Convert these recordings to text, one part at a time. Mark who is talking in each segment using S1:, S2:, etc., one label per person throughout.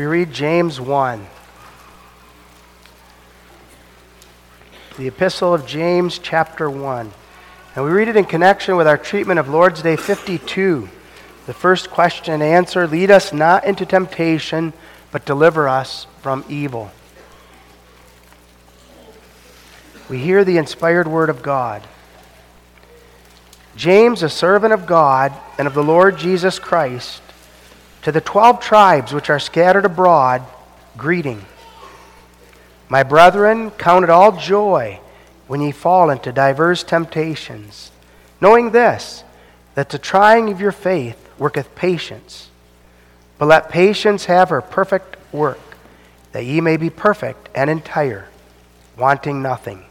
S1: we read James 1. The Epistle of James, chapter 1. And we read it in connection with our treatment of Lord's Day 52. The first question and answer Lead us not into temptation, but deliver us from evil. We hear the inspired word of God. James, a servant of God and of the Lord Jesus Christ, to the twelve tribes which are scattered abroad, greeting. My brethren, count it all joy when ye fall into divers temptations, knowing this, that the trying of your faith worketh patience. But let patience have her perfect work, that ye may be perfect and entire, wanting nothing.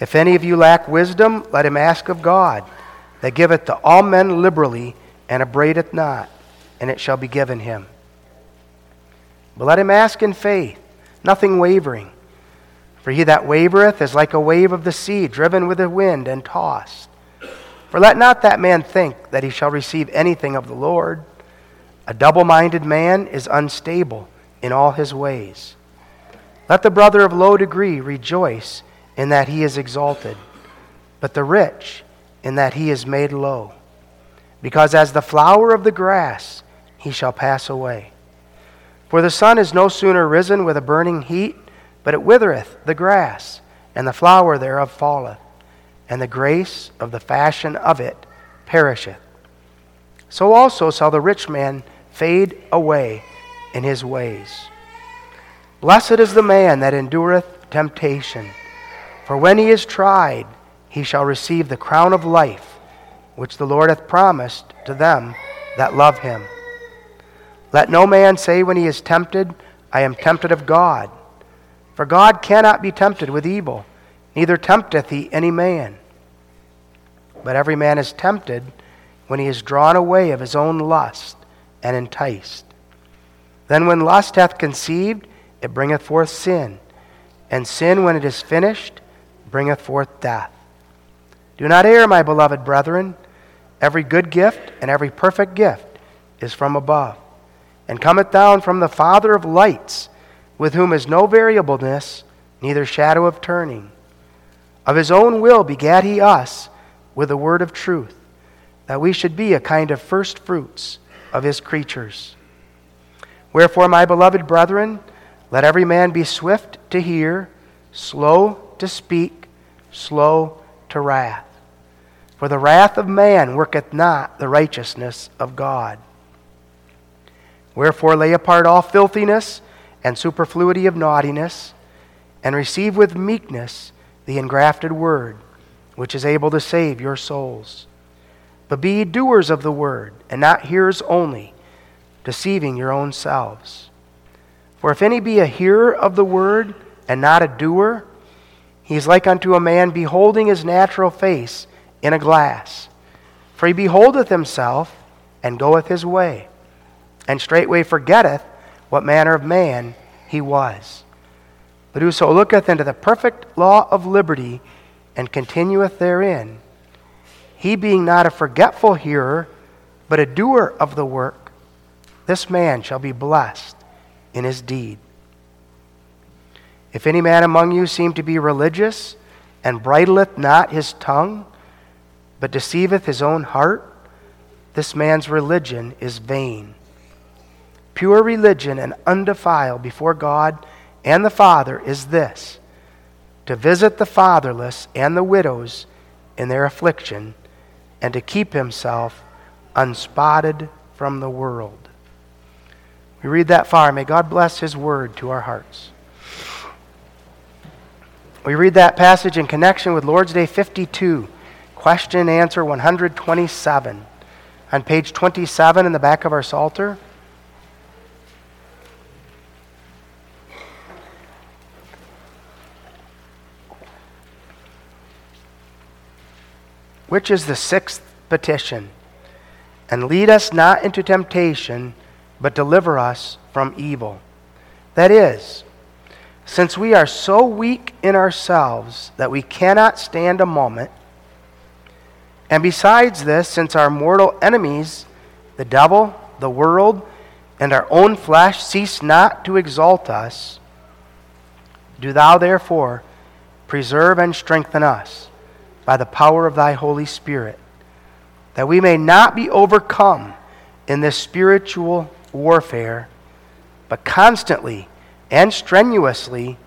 S1: If any of you lack wisdom, let him ask of God, that giveth to all men liberally, and abradeth not, and it shall be given him. But let him ask in faith nothing wavering. For he that wavereth is like a wave of the sea, driven with the wind and tossed. For let not that man think that he shall receive anything of the Lord. A double minded man is unstable in all his ways. Let the brother of low degree rejoice in that he is exalted, but the rich in that he is made low. Because as the flower of the grass, he shall pass away. For the sun is no sooner risen with a burning heat, but it withereth the grass, and the flower thereof falleth, and the grace of the fashion of it perisheth. So also shall the rich man fade away in his ways. Blessed is the man that endureth temptation, for when he is tried, he shall receive the crown of life, which the Lord hath promised to them that love him. Let no man say when he is tempted, I am tempted of God. For God cannot be tempted with evil, neither tempteth he any man. But every man is tempted when he is drawn away of his own lust and enticed. Then when lust hath conceived, it bringeth forth sin. And sin, when it is finished, bringeth forth death. Do not err, my beloved brethren. Every good gift and every perfect gift is from above and cometh down from the Father of lights, with whom is no variableness, neither shadow of turning. Of his own will begat he us with the word of truth, that we should be a kind of first fruits of his creatures. Wherefore, my beloved brethren, let every man be swift to hear, slow to speak, slow to wrath. For the wrath of man worketh not the righteousness of God. Wherefore, lay apart all filthiness and superfluity of naughtiness, and receive with meekness the engrafted word, which is able to save your souls. But be doers of the word, and not hearers only, deceiving your own selves. For if any be a hearer of the word, and not a doer, he is like unto a man beholding his natural face in a glass. For he beholdeth himself, and goeth his way and straightway forgetteth what manner of man he was. But whoso looketh into the perfect law of liberty and continueth therein, he being not a forgetful hearer, but a doer of the work, this man shall be blessed in his deed. If any man among you seem to be religious, and bridleth not his tongue, but deceiveth his own heart, this man's religion is vain. Pure religion and undefiled before God and the Father is this to visit the fatherless and the widows in their affliction, and to keep himself unspotted from the world. We read that far. May God bless his word to our hearts. We read that passage in connection with Lord's Day 52, question and answer 127, on page 27 in the back of our Psalter. Which is the sixth petition. And lead us not into temptation, but deliver us from evil. That is, since we are so weak in ourselves that we cannot stand a moment, and besides this, since our mortal enemies, the devil, the world, and our own flesh cease not to exalt us, do thou therefore preserve and strengthen us by the power of thy Holy Spirit, that we may not be overcome in this spiritual warfare, but constantly and strenuously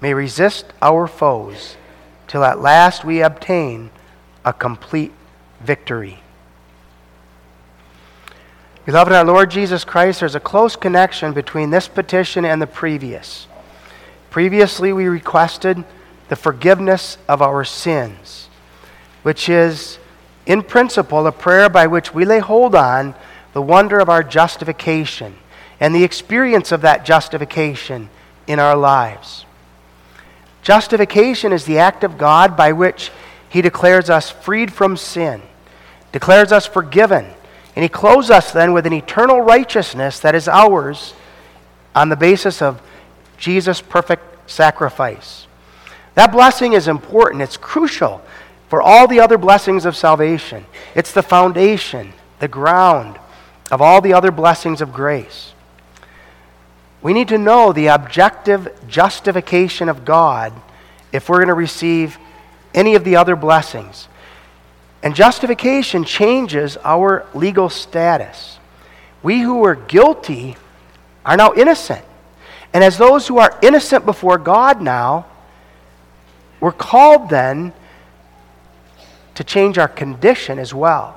S1: may resist our foes till at last we obtain a complete victory. Beloved, our Lord Jesus Christ, there's a close connection between this petition and the previous. Previously, we requested the forgiveness of our sins, which is, in principle, a prayer by which we lay hold on the wonder of our justification and the experience of that justification in our lives. Justification is the act of God by which He declares us freed from sin, declares us forgiven, and He clothes us then with an eternal righteousness that is ours on the basis of Jesus' perfect sacrifice. That blessing is important, it's crucial for all the other blessings of salvation. It's the foundation, the ground of all the other blessings of grace. We need to know the objective justification of God if we're going to receive any of the other blessings. And justification changes our legal status. We who were guilty are now innocent. And as those who are innocent before God now, we're called then to change our condition as well.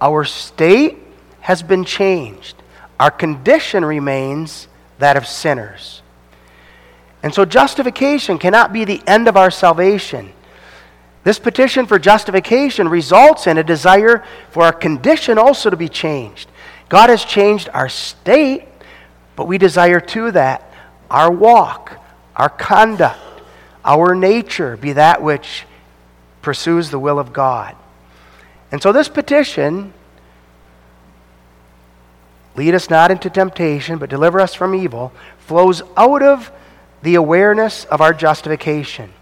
S1: Our state has been changed. Our condition remains that of sinners. And so justification cannot be the end of our salvation. This petition for justification results in a desire for our condition also to be changed. God has changed our state, but we desire to that our walk, our conduct, our nature be that which pursues the will of God. And so this petition lead us not into temptation, but deliver us from evil, flows out of the awareness of our justification.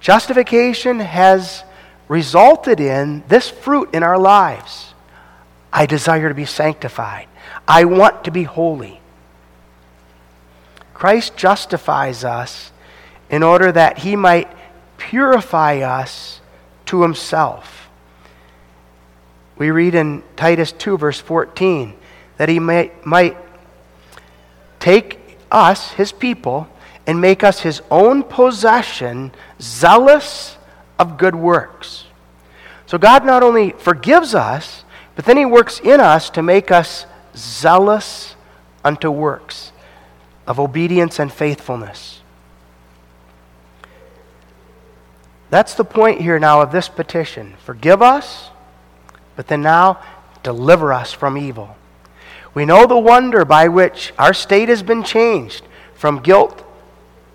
S1: Justification has resulted in this fruit in our lives. I desire to be sanctified. I want to be holy. Christ justifies us in order that he might purify us to himself. We read in Titus 2, verse 14 that he may, might take us, his people, and make us his own possession, zealous of good works. So God not only forgives us, but then he works in us to make us zealous unto works of obedience and faithfulness. That's the point here now of this petition. Forgive us, but then now deliver us from evil. We know the wonder by which our state has been changed from guilt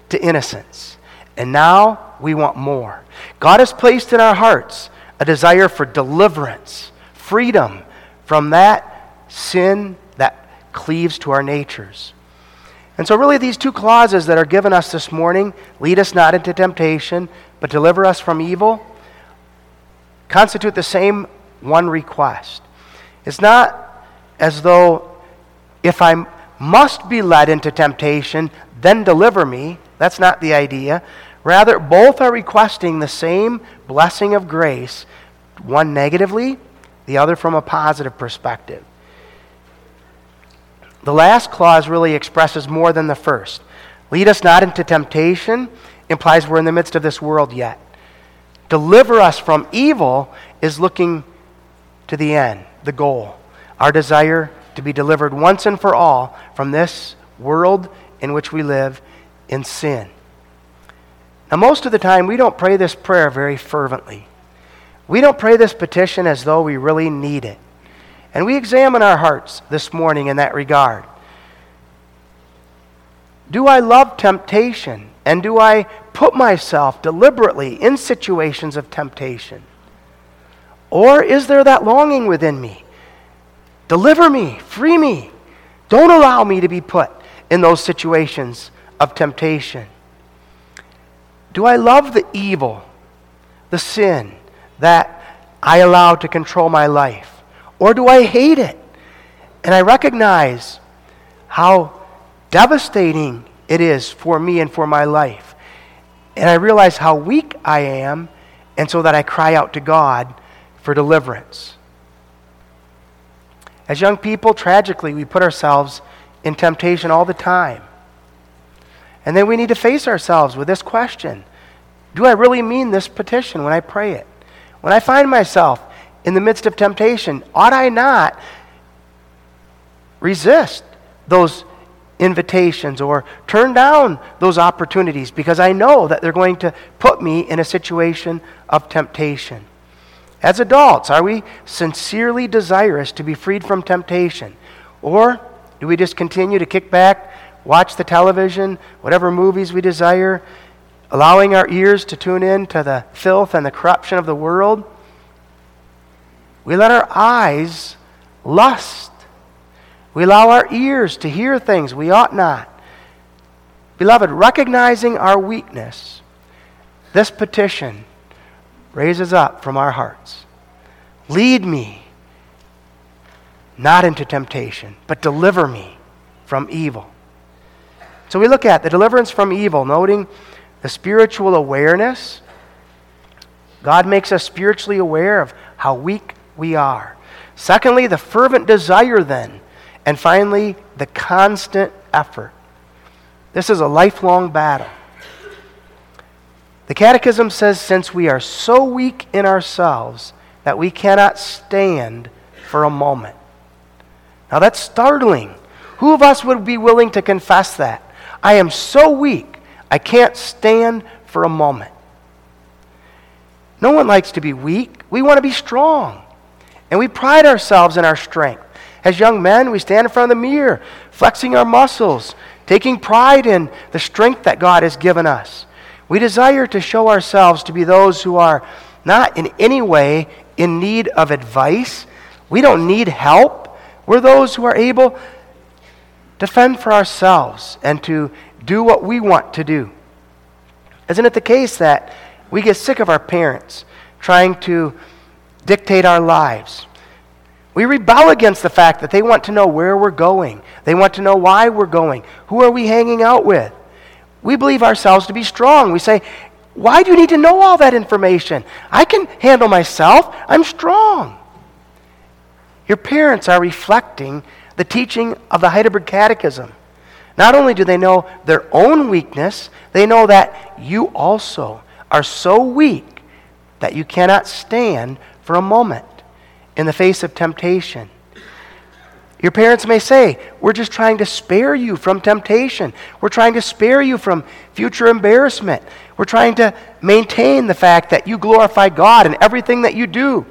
S1: to innocence. And now we want more. God has placed in our hearts a desire for deliverance, freedom from that sin that cleaves to our natures. And so, really, these two clauses that are given us this morning lead us not into temptation, but deliver us from evil constitute the same one request. It's not as though if I must be led into temptation, then deliver me. That's not the idea. Rather, both are requesting the same blessing of grace, one negatively, the other from a positive perspective. The last clause really expresses more than the first. Lead us not into temptation implies we're in the midst of this world yet. Deliver us from evil is looking to the end, the goal. Our desire to be delivered once and for all from this world in which we live in sin. Now, most of the time, we don't pray this prayer very fervently. We don't pray this petition as though we really need it. And we examine our hearts this morning in that regard. Do I love temptation? And do I put myself deliberately in situations of temptation? Or is there that longing within me Deliver me, free me. Don't allow me to be put in those situations of temptation. Do I love the evil, the sin that I allow to control my life? Or do I hate it? And I recognize how devastating it is for me and for my life. And I realize how weak I am, and so that I cry out to God for deliverance. As young people, tragically, we put ourselves in temptation all the time. And then we need to face ourselves with this question Do I really mean this petition when I pray it? When I find myself in the midst of temptation, ought I not resist those invitations or turn down those opportunities because I know that they're going to put me in a situation of temptation? As adults, are we sincerely desirous to be freed from temptation? Or do we just continue to kick back, watch the television, whatever movies we desire, allowing our ears to tune in to the filth and the corruption of the world? We let our eyes lust. We allow our ears to hear things we ought not. Beloved, recognizing our weakness, this petition raises up from our hearts. Lead me not into temptation, but deliver me from evil. So we look at the deliverance from evil, noting the spiritual awareness. God makes us spiritually aware of how weak we are. Secondly, the fervent desire, then. And finally, the constant effort. This is a lifelong battle. The Catechism says since we are so weak in ourselves that we cannot stand for a moment. Now that's startling. Who of us would be willing to confess that? I am so weak, I can't stand for a moment. No one likes to be weak. We want to be strong. And we pride ourselves in our strength. As young men, we stand in front of the mirror, flexing our muscles, taking pride in the strength that God has given us. We desire to show ourselves to be those who are not in any way in need of advice. We don't need help. We're those who are able to fend for ourselves and to do what we want to do. Isn't it the case that we get sick of our parents trying to dictate our lives? We rebel against the fact that they want to know where we're going. They want to know why we're going. Who are we hanging out with? We believe ourselves to be strong. We say, Why do you need to know all that information? I can handle myself. I'm strong. Your parents are reflecting the teaching of the Heidelberg Catechism. Not only do they know their own weakness, they know that you also are so weak that you cannot stand for a moment in the face of temptation. Your parents may say, We're just trying to spare you from temptation. We're trying to spare you from future embarrassment. We're trying to maintain the fact that you glorify God in everything that you do.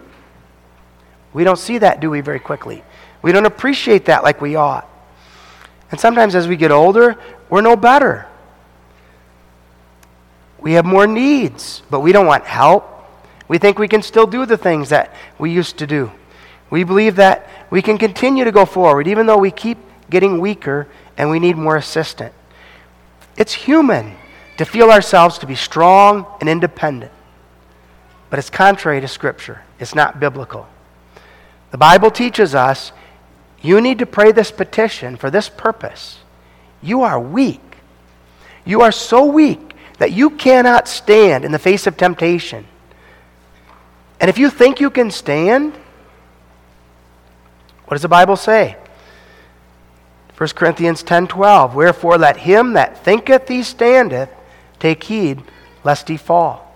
S1: We don't see that, do we, very quickly? We don't appreciate that like we ought. And sometimes as we get older, we're no better. We have more needs, but we don't want help. We think we can still do the things that we used to do. We believe that we can continue to go forward even though we keep getting weaker and we need more assistance. It's human to feel ourselves to be strong and independent. But it's contrary to Scripture. It's not biblical. The Bible teaches us you need to pray this petition for this purpose. You are weak. You are so weak that you cannot stand in the face of temptation. And if you think you can stand, what does the Bible say? 1 Corinthians 10:12 Wherefore let him that thinketh he standeth take heed lest he fall.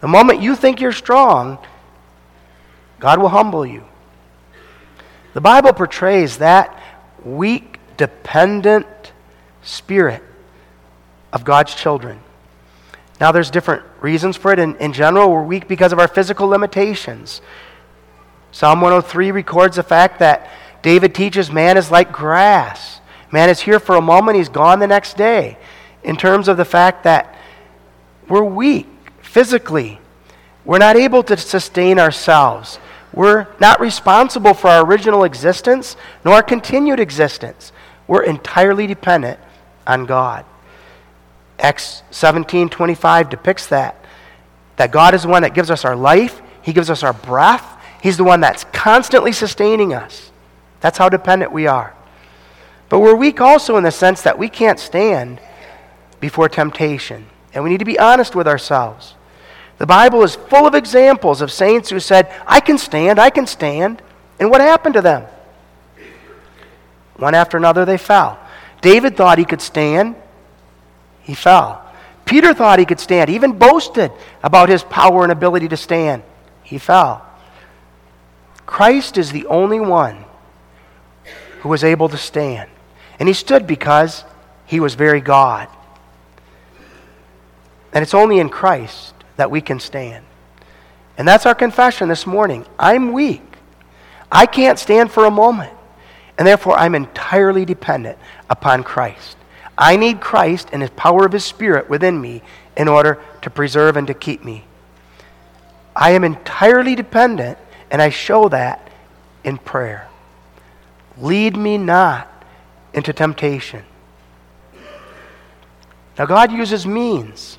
S1: The moment you think you're strong, God will humble you. The Bible portrays that weak, dependent spirit of God's children. Now, there's different reasons for it. In, in general, we're weak because of our physical limitations. Psalm 103 records the fact that David teaches man is like grass. Man is here for a moment, he's gone the next day. In terms of the fact that we're weak physically, we're not able to sustain ourselves. We're not responsible for our original existence nor our continued existence. We're entirely dependent on God. Acts 17:25 depicts that that God is the one that gives us our life, he gives us our breath, He's the one that's constantly sustaining us. That's how dependent we are. But we're weak also in the sense that we can't stand before temptation. And we need to be honest with ourselves. The Bible is full of examples of saints who said, I can stand, I can stand. And what happened to them? One after another, they fell. David thought he could stand, he fell. Peter thought he could stand, even boasted about his power and ability to stand, he fell. Christ is the only one who was able to stand. And he stood because he was very God. And it's only in Christ that we can stand. And that's our confession this morning. I'm weak. I can't stand for a moment. And therefore, I'm entirely dependent upon Christ. I need Christ and his power of his Spirit within me in order to preserve and to keep me. I am entirely dependent, and I show that in prayer. Lead me not into temptation. Now, God uses means.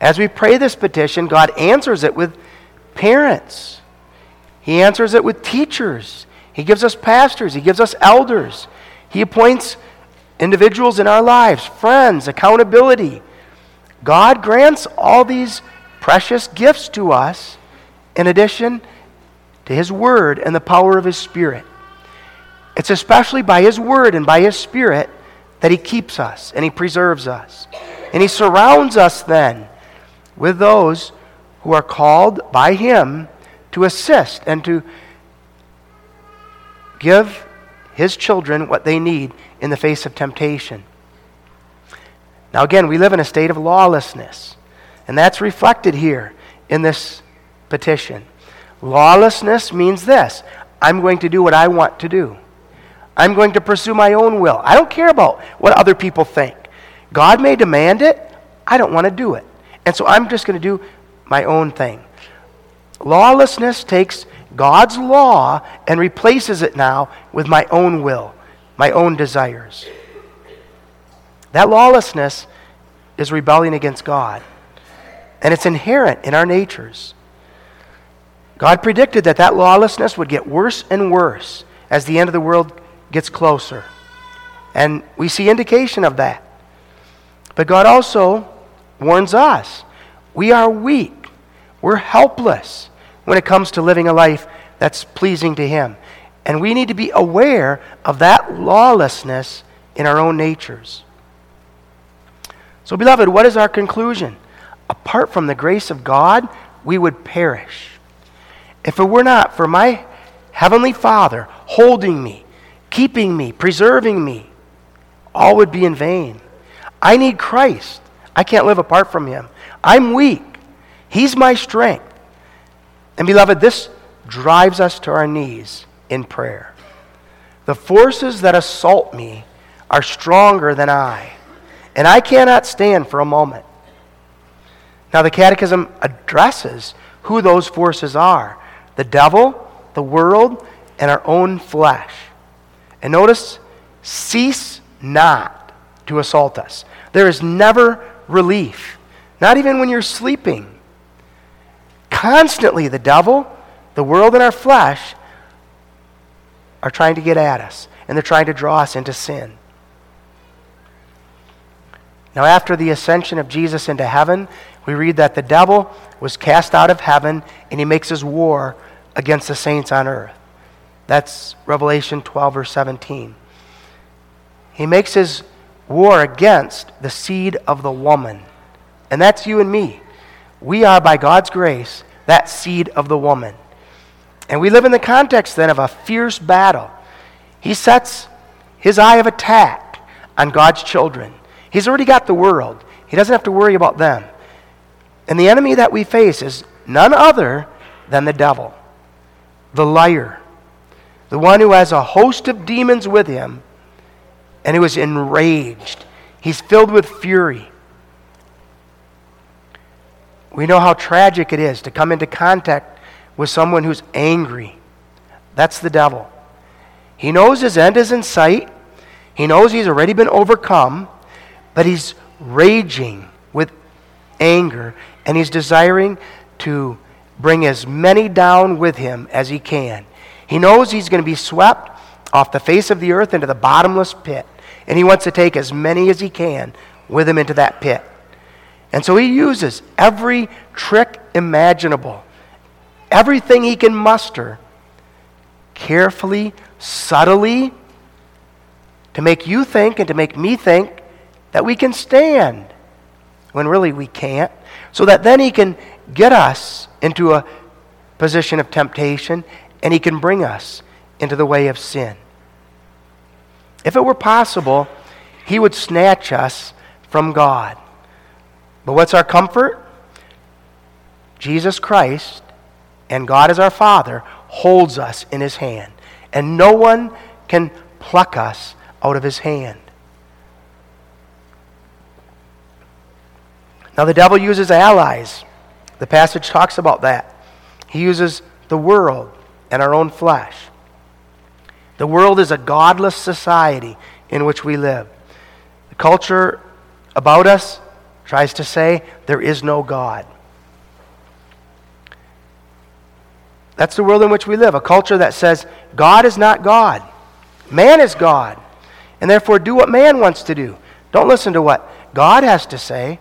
S1: As we pray this petition, God answers it with parents, He answers it with teachers, He gives us pastors, He gives us elders, He appoints individuals in our lives, friends, accountability. God grants all these precious gifts to us in addition to His Word and the power of His Spirit. It's especially by His Word and by His Spirit that He keeps us and He preserves us. And He surrounds us then with those who are called by Him to assist and to give His children what they need in the face of temptation. Now, again, we live in a state of lawlessness, and that's reflected here in this petition. Lawlessness means this I'm going to do what I want to do. I'm going to pursue my own will. I don't care about what other people think. God may demand it. I don't want to do it. And so I'm just going to do my own thing. Lawlessness takes God's law and replaces it now with my own will, my own desires. That lawlessness is rebelling against God. And it's inherent in our natures. God predicted that that lawlessness would get worse and worse as the end of the world gets closer. And we see indication of that. But God also warns us we are weak, we're helpless when it comes to living a life that's pleasing to Him. And we need to be aware of that lawlessness in our own natures. So, beloved, what is our conclusion? Apart from the grace of God, we would perish. If it were not for my Heavenly Father holding me, keeping me, preserving me, all would be in vain. I need Christ. I can't live apart from Him. I'm weak. He's my strength. And, beloved, this drives us to our knees in prayer. The forces that assault me are stronger than I, and I cannot stand for a moment. Now, the Catechism addresses who those forces are the devil, the world, and our own flesh. And notice, cease not to assault us. There is never relief, not even when you're sleeping. Constantly, the devil, the world, and our flesh are trying to get at us, and they're trying to draw us into sin. Now, after the ascension of Jesus into heaven, we read that the devil was cast out of heaven and he makes his war against the saints on earth. That's Revelation 12, verse 17. He makes his war against the seed of the woman. And that's you and me. We are, by God's grace, that seed of the woman. And we live in the context then of a fierce battle. He sets his eye of attack on God's children. He's already got the world, he doesn't have to worry about them. And the enemy that we face is none other than the devil, the liar, the one who has a host of demons with him and who is enraged. He's filled with fury. We know how tragic it is to come into contact with someone who's angry. That's the devil. He knows his end is in sight. He knows he's already been overcome, but he's raging with anger and he's desiring to bring as many down with him as he can. He knows he's going to be swept off the face of the earth into the bottomless pit. And he wants to take as many as he can with him into that pit. And so he uses every trick imaginable, everything he can muster, carefully, subtly, to make you think and to make me think that we can stand when really we can't, so that then he can get us into a position of temptation and he can bring us into the way of sin. If it were possible, he would snatch us from God. But what's our comfort? Jesus Christ and God as our Father holds us in his hand. And no one can pluck us out of his hand. Now, the devil uses allies. The passage talks about that. He uses the world and our own flesh. The world is a godless society in which we live. The culture about us tries to say there is no God. That's the world in which we live, a culture that says God is not God. Man is God. And therefore, do what man wants to do. Don't listen to what God has to say.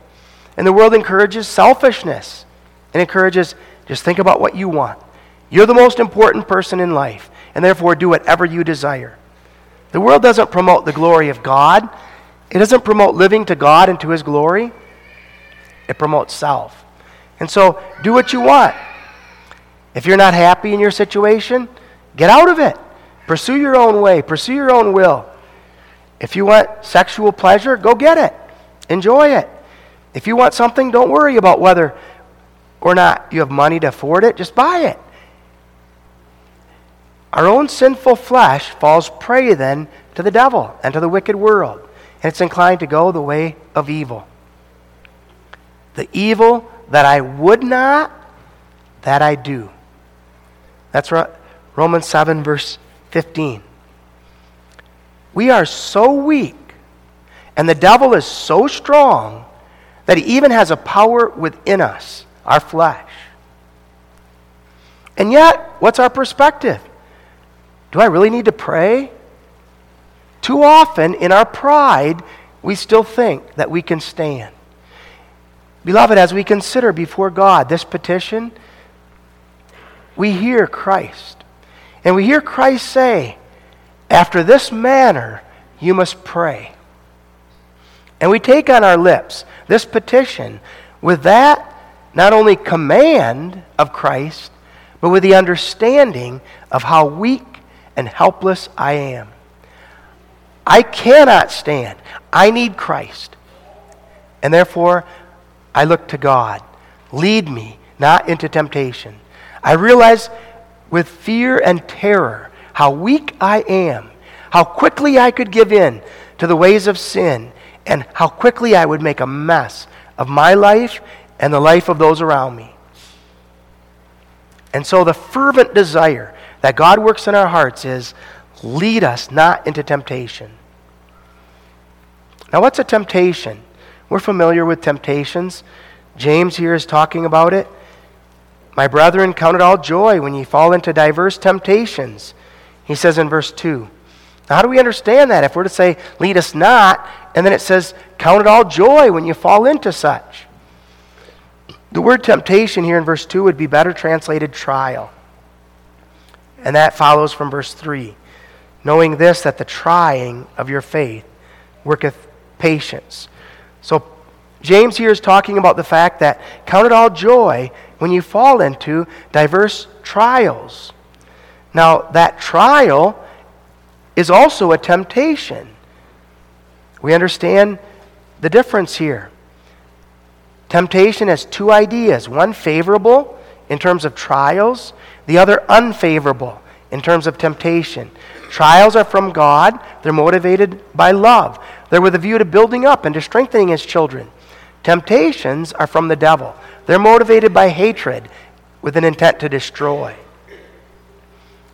S1: And the world encourages selfishness and encourages just think about what you want. You're the most important person in life, and therefore do whatever you desire. The world doesn't promote the glory of God, it doesn't promote living to God and to His glory it promotes self. And so, do what you want. If you're not happy in your situation, get out of it. Pursue your own way, pursue your own will. If you want sexual pleasure, go get it. Enjoy it. If you want something, don't worry about whether or not you have money to afford it, just buy it. Our own sinful flesh falls prey then to the devil and to the wicked world, and it's inclined to go the way of evil. The evil that I would not, that I do. That's right. Romans 7, verse 15. We are so weak, and the devil is so strong that he even has a power within us, our flesh. And yet, what's our perspective? Do I really need to pray? Too often, in our pride, we still think that we can stand. Beloved, as we consider before God this petition, we hear Christ. And we hear Christ say, After this manner you must pray. And we take on our lips this petition with that not only command of Christ, but with the understanding of how weak and helpless I am. I cannot stand. I need Christ. And therefore, I look to God. Lead me not into temptation. I realize with fear and terror how weak I am, how quickly I could give in to the ways of sin, and how quickly I would make a mess of my life and the life of those around me. And so the fervent desire that God works in our hearts is lead us not into temptation. Now, what's a temptation? We're familiar with temptations. James here is talking about it. My brethren, count it all joy when ye fall into diverse temptations. He says in verse 2. Now, how do we understand that? If we're to say, lead us not, and then it says, count it all joy when you fall into such. The word temptation here in verse 2 would be better translated trial. And that follows from verse 3. Knowing this, that the trying of your faith worketh patience. So James here is talking about the fact that count it all joy when you fall into diverse trials. Now, that trial is also a temptation. We understand the difference here. Temptation has two ideas one favorable in terms of trials, the other unfavorable in terms of temptation. Trials are from God, they're motivated by love. They're with a view to building up and to strengthening his children. Temptations are from the devil. They're motivated by hatred with an intent to destroy.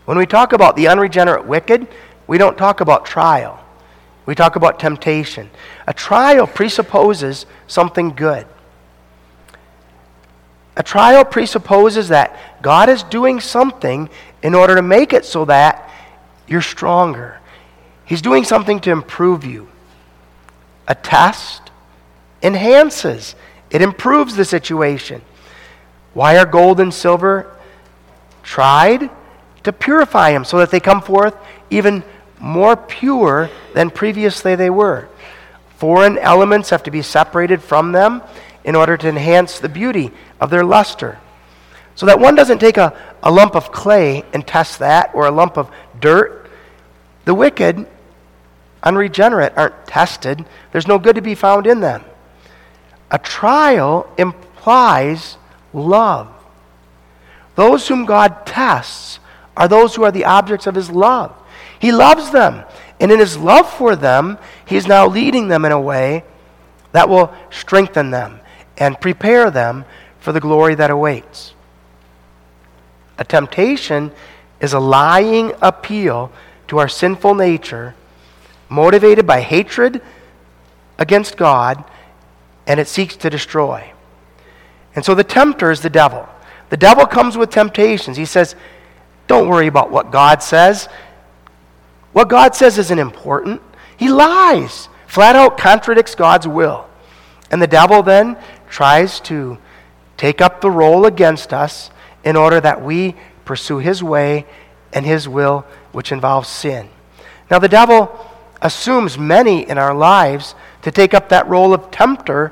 S1: When we talk about the unregenerate wicked, we don't talk about trial. We talk about temptation. A trial presupposes something good. A trial presupposes that God is doing something in order to make it so that you're stronger. He's doing something to improve you. A test enhances, it improves the situation. Why are gold and silver tried? To purify them so that they come forth even more pure than previously they were. Foreign elements have to be separated from them in order to enhance the beauty of their luster. So that one doesn't take a, a lump of clay and test that, or a lump of dirt. The wicked, unregenerate, aren't tested. There's no good to be found in them. A trial implies love. Those whom God tests are those who are the objects of his love. He loves them. And in his love for them, he's now leading them in a way that will strengthen them and prepare them for the glory that awaits. A temptation is a lying appeal to our sinful nature, motivated by hatred against God, and it seeks to destroy. And so the tempter is the devil. The devil comes with temptations. He says, Don't worry about what God says. What God says isn't important. He lies, flat out contradicts God's will. And the devil then tries to take up the role against us in order that we pursue his way and his will, which involves sin. Now, the devil assumes many in our lives to take up that role of tempter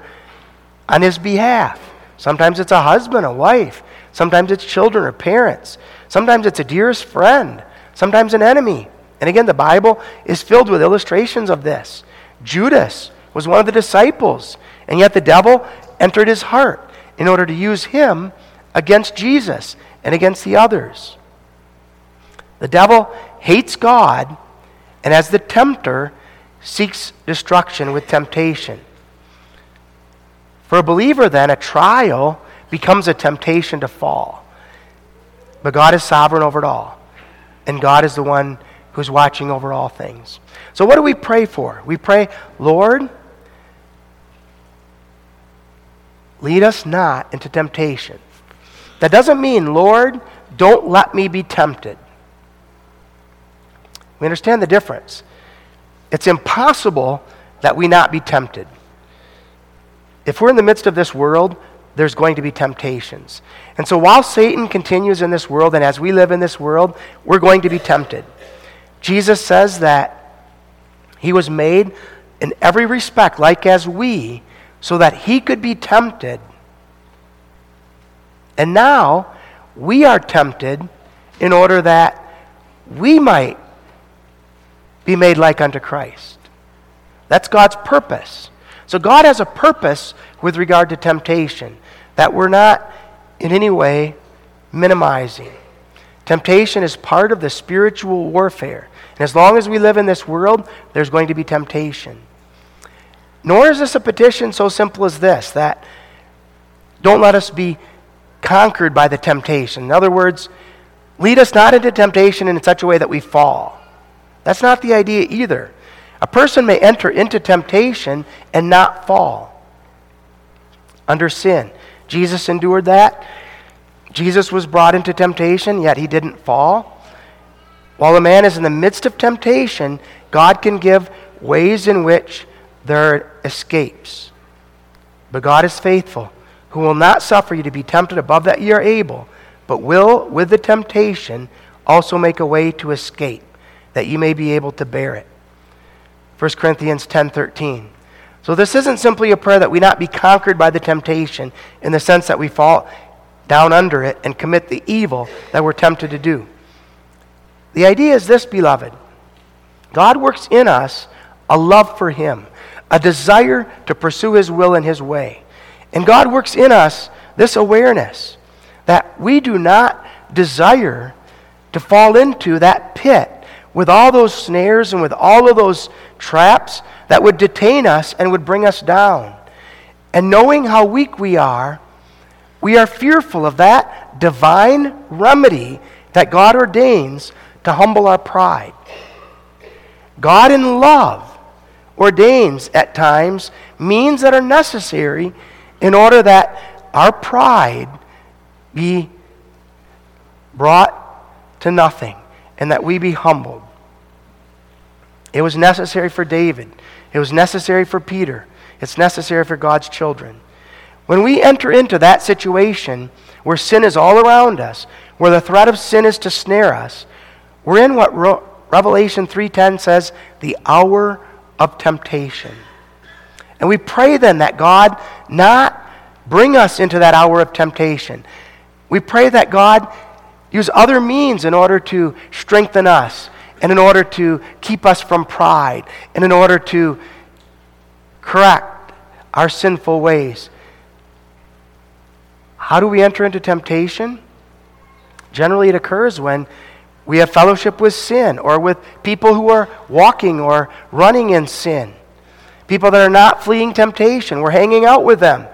S1: on his behalf. Sometimes it's a husband, a wife. Sometimes it's children or parents. Sometimes it's a dearest friend. Sometimes an enemy. And again, the Bible is filled with illustrations of this. Judas was one of the disciples, and yet the devil entered his heart in order to use him against Jesus and against the others. The devil hates God, and as the tempter, seeks destruction with temptation. For a believer, then, a trial becomes a temptation to fall. But God is sovereign over it all, and God is the one who's watching over all things. So, what do we pray for? We pray, Lord, lead us not into temptation. That doesn't mean, Lord, don't let me be tempted. We understand the difference. It's impossible that we not be tempted. If we're in the midst of this world, there's going to be temptations. And so while Satan continues in this world and as we live in this world, we're going to be tempted. Jesus says that he was made in every respect like as we, so that he could be tempted. And now we are tempted in order that we might be made like unto Christ. That's God's purpose. So God has a purpose with regard to temptation that we're not in any way minimizing. Temptation is part of the spiritual warfare. And as long as we live in this world, there's going to be temptation. Nor is this a petition so simple as this that don't let us be conquered by the temptation. In other words, lead us not into temptation in such a way that we fall. That's not the idea either. A person may enter into temptation and not fall under sin. Jesus endured that. Jesus was brought into temptation, yet he didn't fall. While a man is in the midst of temptation, God can give ways in which there escapes. But God is faithful, who will not suffer you to be tempted above that ye are able, but will, with the temptation, also make a way to escape, that you may be able to bear it. 1 Corinthians 10:13. So this isn't simply a prayer that we not be conquered by the temptation in the sense that we fall down under it and commit the evil that we're tempted to do. The idea is this, beloved God works in us a love for Him, a desire to pursue His will and His way. And God works in us this awareness that we do not desire to fall into that pit with all those snares and with all of those traps that would detain us and would bring us down. And knowing how weak we are, we are fearful of that divine remedy that God ordains to humble our pride. God, in love, ordains at times means that are necessary in order that our pride be brought to nothing and that we be humbled. It was necessary for David. It was necessary for Peter. It's necessary for God's children. When we enter into that situation where sin is all around us, where the threat of sin is to snare us, we're in what Revelation 3:10 says, the hour of temptation. And we pray then that God not bring us into that hour of temptation. We pray that God use other means in order to strengthen us and in order to keep us from pride and in order to correct our sinful ways. How do we enter into temptation? Generally, it occurs when we have fellowship with sin or with people who are walking or running in sin. People that are not fleeing temptation. We're hanging out with them.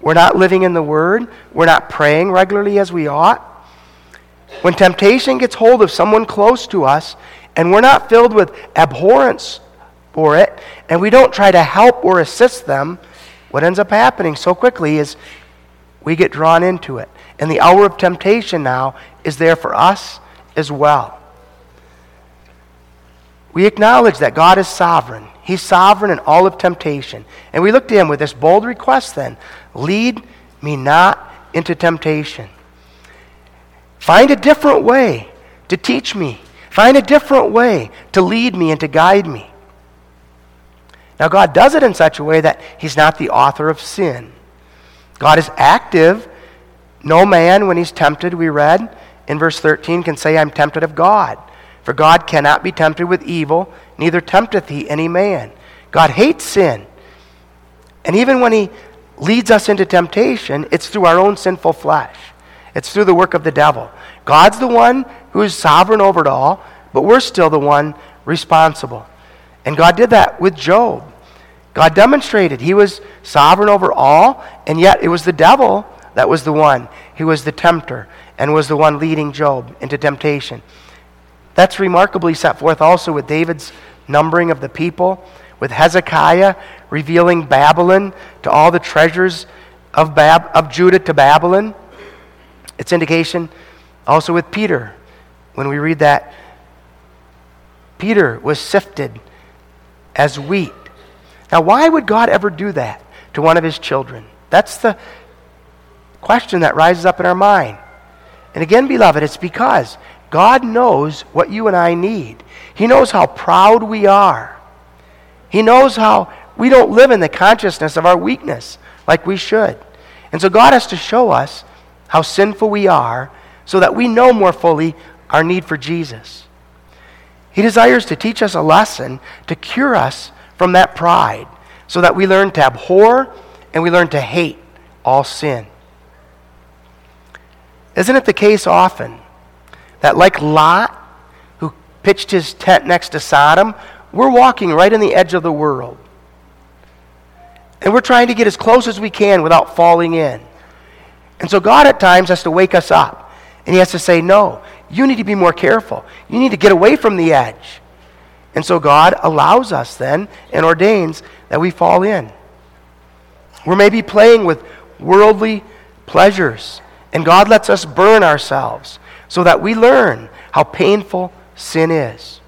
S1: We're not living in the Word. We're not praying regularly as we ought. When temptation gets hold of someone close to us and we're not filled with abhorrence for it and we don't try to help or assist them, what ends up happening so quickly is we get drawn into it. And the hour of temptation now is there for us as well. We acknowledge that God is sovereign. He's sovereign in all of temptation. And we look to Him with this bold request then lead me not into temptation. Find a different way to teach me. Find a different way to lead me and to guide me. Now, God does it in such a way that He's not the author of sin. God is active. No man, when he's tempted, we read in verse 13, can say, I'm tempted of God. For God cannot be tempted with evil, neither tempteth he any man. God hates sin. And even when he leads us into temptation, it's through our own sinful flesh. It's through the work of the devil. God's the one who is sovereign over it all, but we're still the one responsible. And God did that with Job. God demonstrated he was sovereign over all, and yet it was the devil that was the one who was the tempter and was the one leading Job into temptation. That's remarkably set forth also with David's numbering of the people, with Hezekiah revealing Babylon to all the treasures of, Bab- of Judah to Babylon. It's indication also with Peter when we read that Peter was sifted as wheat. Now, why would God ever do that to one of his children? That's the question that rises up in our mind. And again, beloved, it's because God knows what you and I need. He knows how proud we are. He knows how we don't live in the consciousness of our weakness like we should. And so God has to show us how sinful we are so that we know more fully our need for Jesus. He desires to teach us a lesson to cure us from that pride so that we learn to abhor and we learn to hate all sin. Isn't it the case often that, like Lot, who pitched his tent next to Sodom, we're walking right in the edge of the world? And we're trying to get as close as we can without falling in. And so God at times has to wake us up. And He has to say, No, you need to be more careful. You need to get away from the edge. And so God allows us then and ordains that we fall in. We're maybe playing with worldly pleasures and God lets us burn ourselves so that we learn how painful sin is.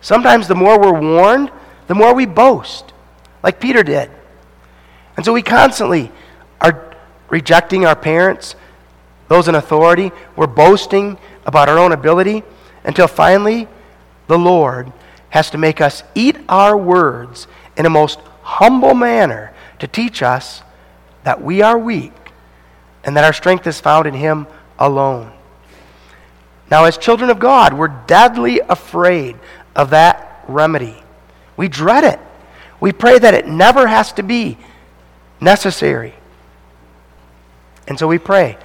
S1: Sometimes the more we're warned, the more we boast, like Peter did. And so we constantly are rejecting our parents, those in authority. We're boasting about our own ability until finally the Lord has to make us eat our words in a most humble manner to teach us that we are weak and that our strength is found in Him alone. Now, as children of God, we're deadly afraid of that remedy. We dread it. We pray that it never has to be necessary. And so we pray,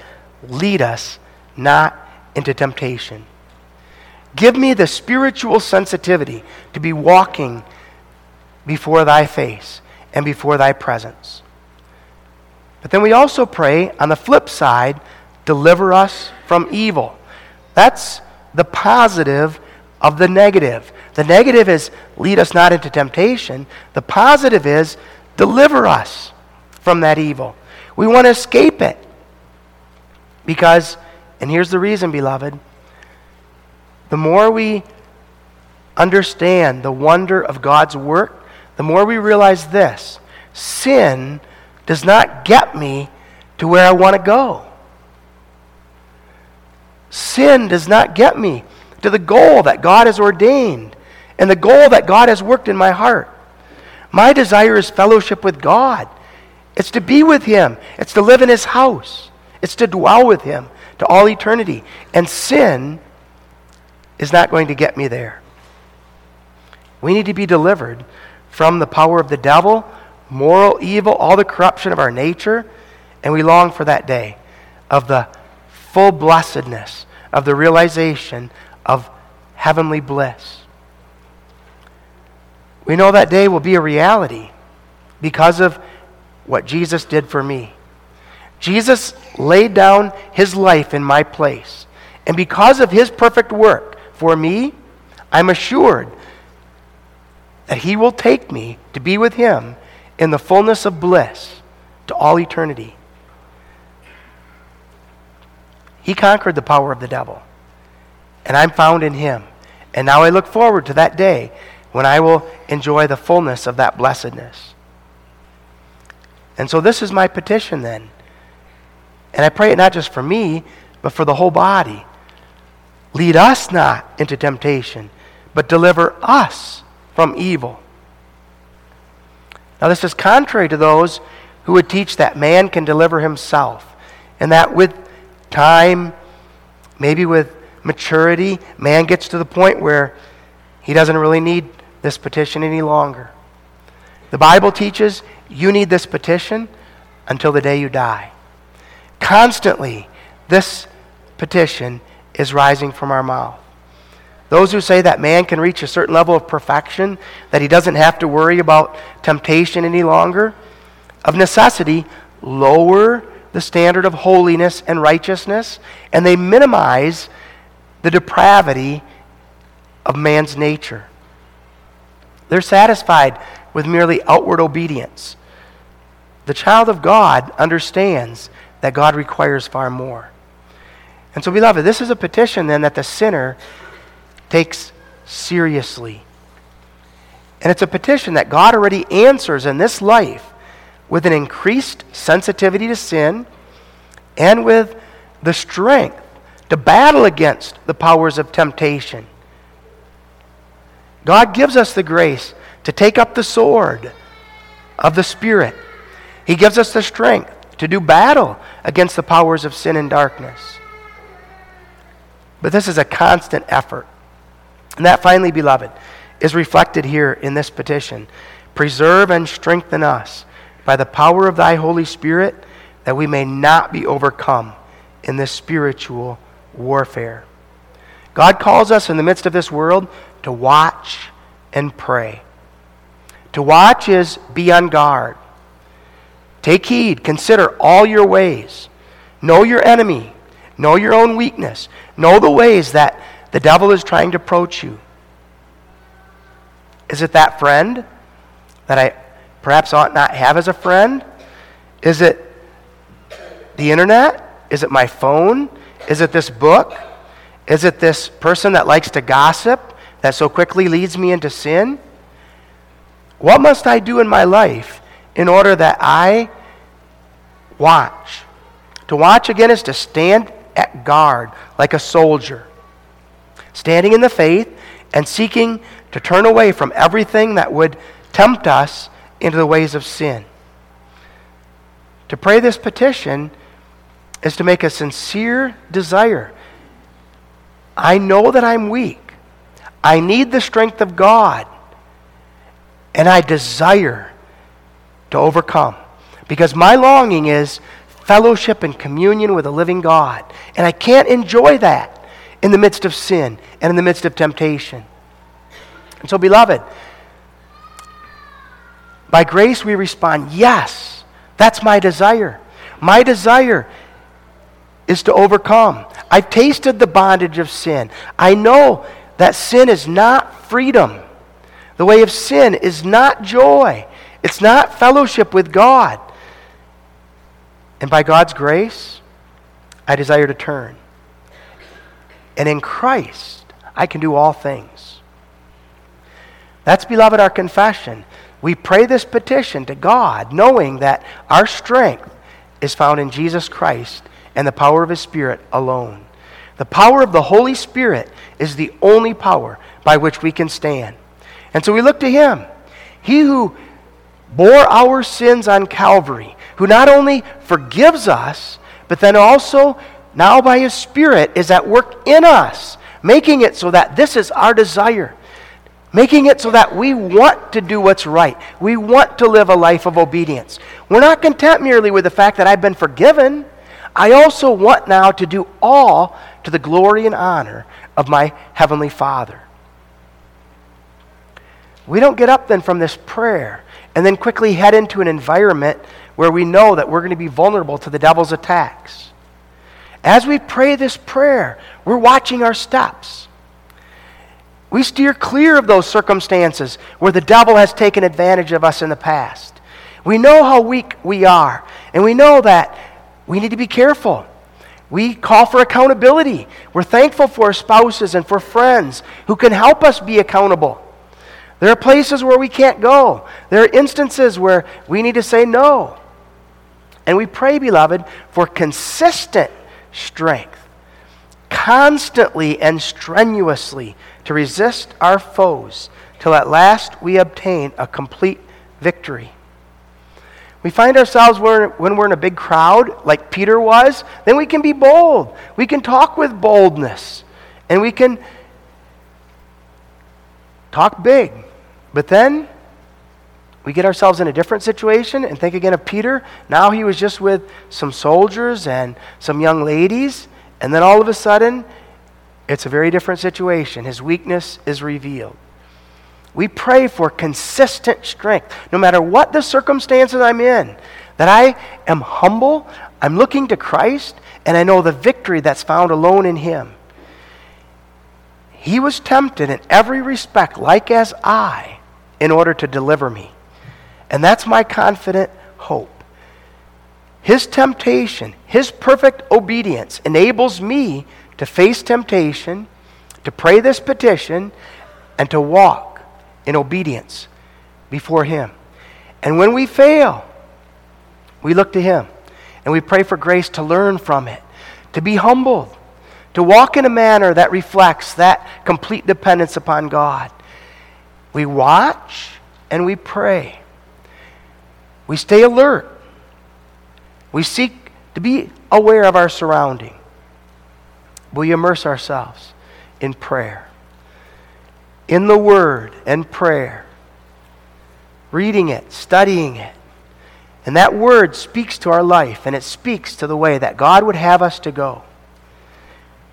S1: lead us not into temptation. Give me the spiritual sensitivity to be walking before thy face and before thy presence. But then we also pray, on the flip side, deliver us from evil. That's the positive of the negative. The negative is lead us not into temptation. The positive is deliver us from that evil. We want to escape it. Because, and here's the reason, beloved, the more we understand the wonder of God's work, the more we realize this sin does not get me to where I want to go. Sin does not get me to the goal that God has ordained and the goal that God has worked in my heart. My desire is fellowship with God. It's to be with Him, it's to live in His house, it's to dwell with Him to all eternity. And sin is not going to get me there. We need to be delivered from the power of the devil, moral evil, all the corruption of our nature, and we long for that day of the full blessedness, of the realization of heavenly bliss. We know that day will be a reality because of what Jesus did for me. Jesus laid down his life in my place. And because of his perfect work for me, I'm assured that he will take me to be with him in the fullness of bliss to all eternity. He conquered the power of the devil, and I'm found in him. And now I look forward to that day when I will enjoy the fullness of that blessedness. And so, this is my petition then. And I pray it not just for me, but for the whole body. Lead us not into temptation, but deliver us from evil. Now, this is contrary to those who would teach that man can deliver himself, and that with time, maybe with maturity, man gets to the point where he doesn't really need this petition any longer. The Bible teaches you need this petition until the day you die. Constantly, this petition is rising from our mouth. Those who say that man can reach a certain level of perfection, that he doesn't have to worry about temptation any longer, of necessity, lower the standard of holiness and righteousness, and they minimize the depravity of man's nature. They're satisfied with merely outward obedience. The child of God understands that God requires far more. And so, beloved, this is a petition then that the sinner takes seriously. And it's a petition that God already answers in this life with an increased sensitivity to sin and with the strength to battle against the powers of temptation. God gives us the grace to take up the sword of the Spirit. He gives us the strength to do battle against the powers of sin and darkness. But this is a constant effort. And that finally, beloved, is reflected here in this petition. Preserve and strengthen us by the power of thy Holy Spirit that we may not be overcome in this spiritual warfare. God calls us in the midst of this world to watch and pray. To watch is be on guard. Take heed, consider all your ways. Know your enemy, know your own weakness, know the ways that the devil is trying to approach you. Is it that friend that I perhaps ought not have as a friend? Is it the internet? Is it my phone? Is it this book? Is it this person that likes to gossip that so quickly leads me into sin? What must I do in my life in order that I watch? To watch again is to stand at guard like a soldier, standing in the faith and seeking to turn away from everything that would tempt us into the ways of sin. To pray this petition is to make a sincere desire. I know that I'm weak. I need the strength of God. And I desire to overcome. Because my longing is fellowship and communion with a living God. And I can't enjoy that in the midst of sin and in the midst of temptation. And so, beloved, by grace we respond, yes, that's my desire. My desire is to overcome. I've tasted the bondage of sin. I know that sin is not freedom. The way of sin is not joy. It's not fellowship with God. And by God's grace, I desire to turn. And in Christ, I can do all things. That's, beloved, our confession. We pray this petition to God, knowing that our strength is found in Jesus Christ and the power of His Spirit alone. The power of the Holy Spirit is the only power by which we can stand. And so we look to Him. He who bore our sins on Calvary, who not only forgives us, but then also, now by His Spirit, is at work in us, making it so that this is our desire. Making it so that we want to do what's right. We want to live a life of obedience. We're not content merely with the fact that I've been forgiven. I also want now to do all to the glory and honor of my Heavenly Father. We don't get up then from this prayer and then quickly head into an environment where we know that we're going to be vulnerable to the devil's attacks. As we pray this prayer, we're watching our steps. We steer clear of those circumstances where the devil has taken advantage of us in the past. We know how weak we are, and we know that we need to be careful. We call for accountability. We're thankful for our spouses and for friends who can help us be accountable. There are places where we can't go. There are instances where we need to say no. And we pray, beloved, for consistent strength, constantly and strenuously to resist our foes till at last we obtain a complete victory. We find ourselves when we're in a big crowd, like Peter was, then we can be bold. We can talk with boldness. And we can talk big. But then we get ourselves in a different situation and think again of Peter. Now he was just with some soldiers and some young ladies, and then all of a sudden, it's a very different situation. His weakness is revealed. We pray for consistent strength, no matter what the circumstances I'm in, that I am humble, I'm looking to Christ, and I know the victory that's found alone in Him. He was tempted in every respect, like as I in order to deliver me. And that's my confident hope. His temptation, his perfect obedience enables me to face temptation, to pray this petition, and to walk in obedience before him. And when we fail, we look to him and we pray for grace to learn from it, to be humbled, to walk in a manner that reflects that complete dependence upon God. We watch and we pray. We stay alert. We seek to be aware of our surrounding. We immerse ourselves in prayer, in the Word and prayer, reading it, studying it. And that Word speaks to our life, and it speaks to the way that God would have us to go.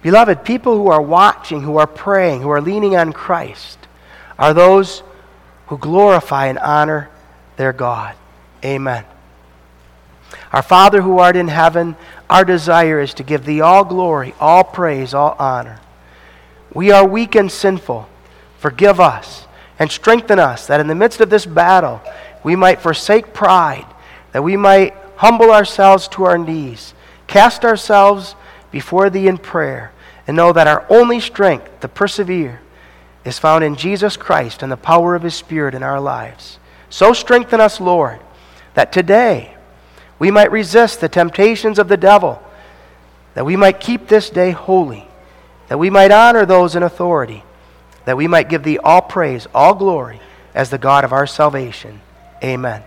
S1: Beloved, people who are watching, who are praying, who are leaning on Christ, are those who glorify and honor their God. Amen. Our Father who art in heaven, our desire is to give thee all glory, all praise, all honor. We are weak and sinful. Forgive us and strengthen us that in the midst of this battle we might forsake pride, that we might humble ourselves to our knees, cast ourselves before thee in prayer, and know that our only strength to persevere is found in Jesus Christ and the power of His Spirit in our lives. So strengthen us, Lord, that today we might resist the temptations of the devil, that we might keep this day holy, that we might honor those in authority, that we might give Thee all praise, all glory, as the God of our salvation. Amen.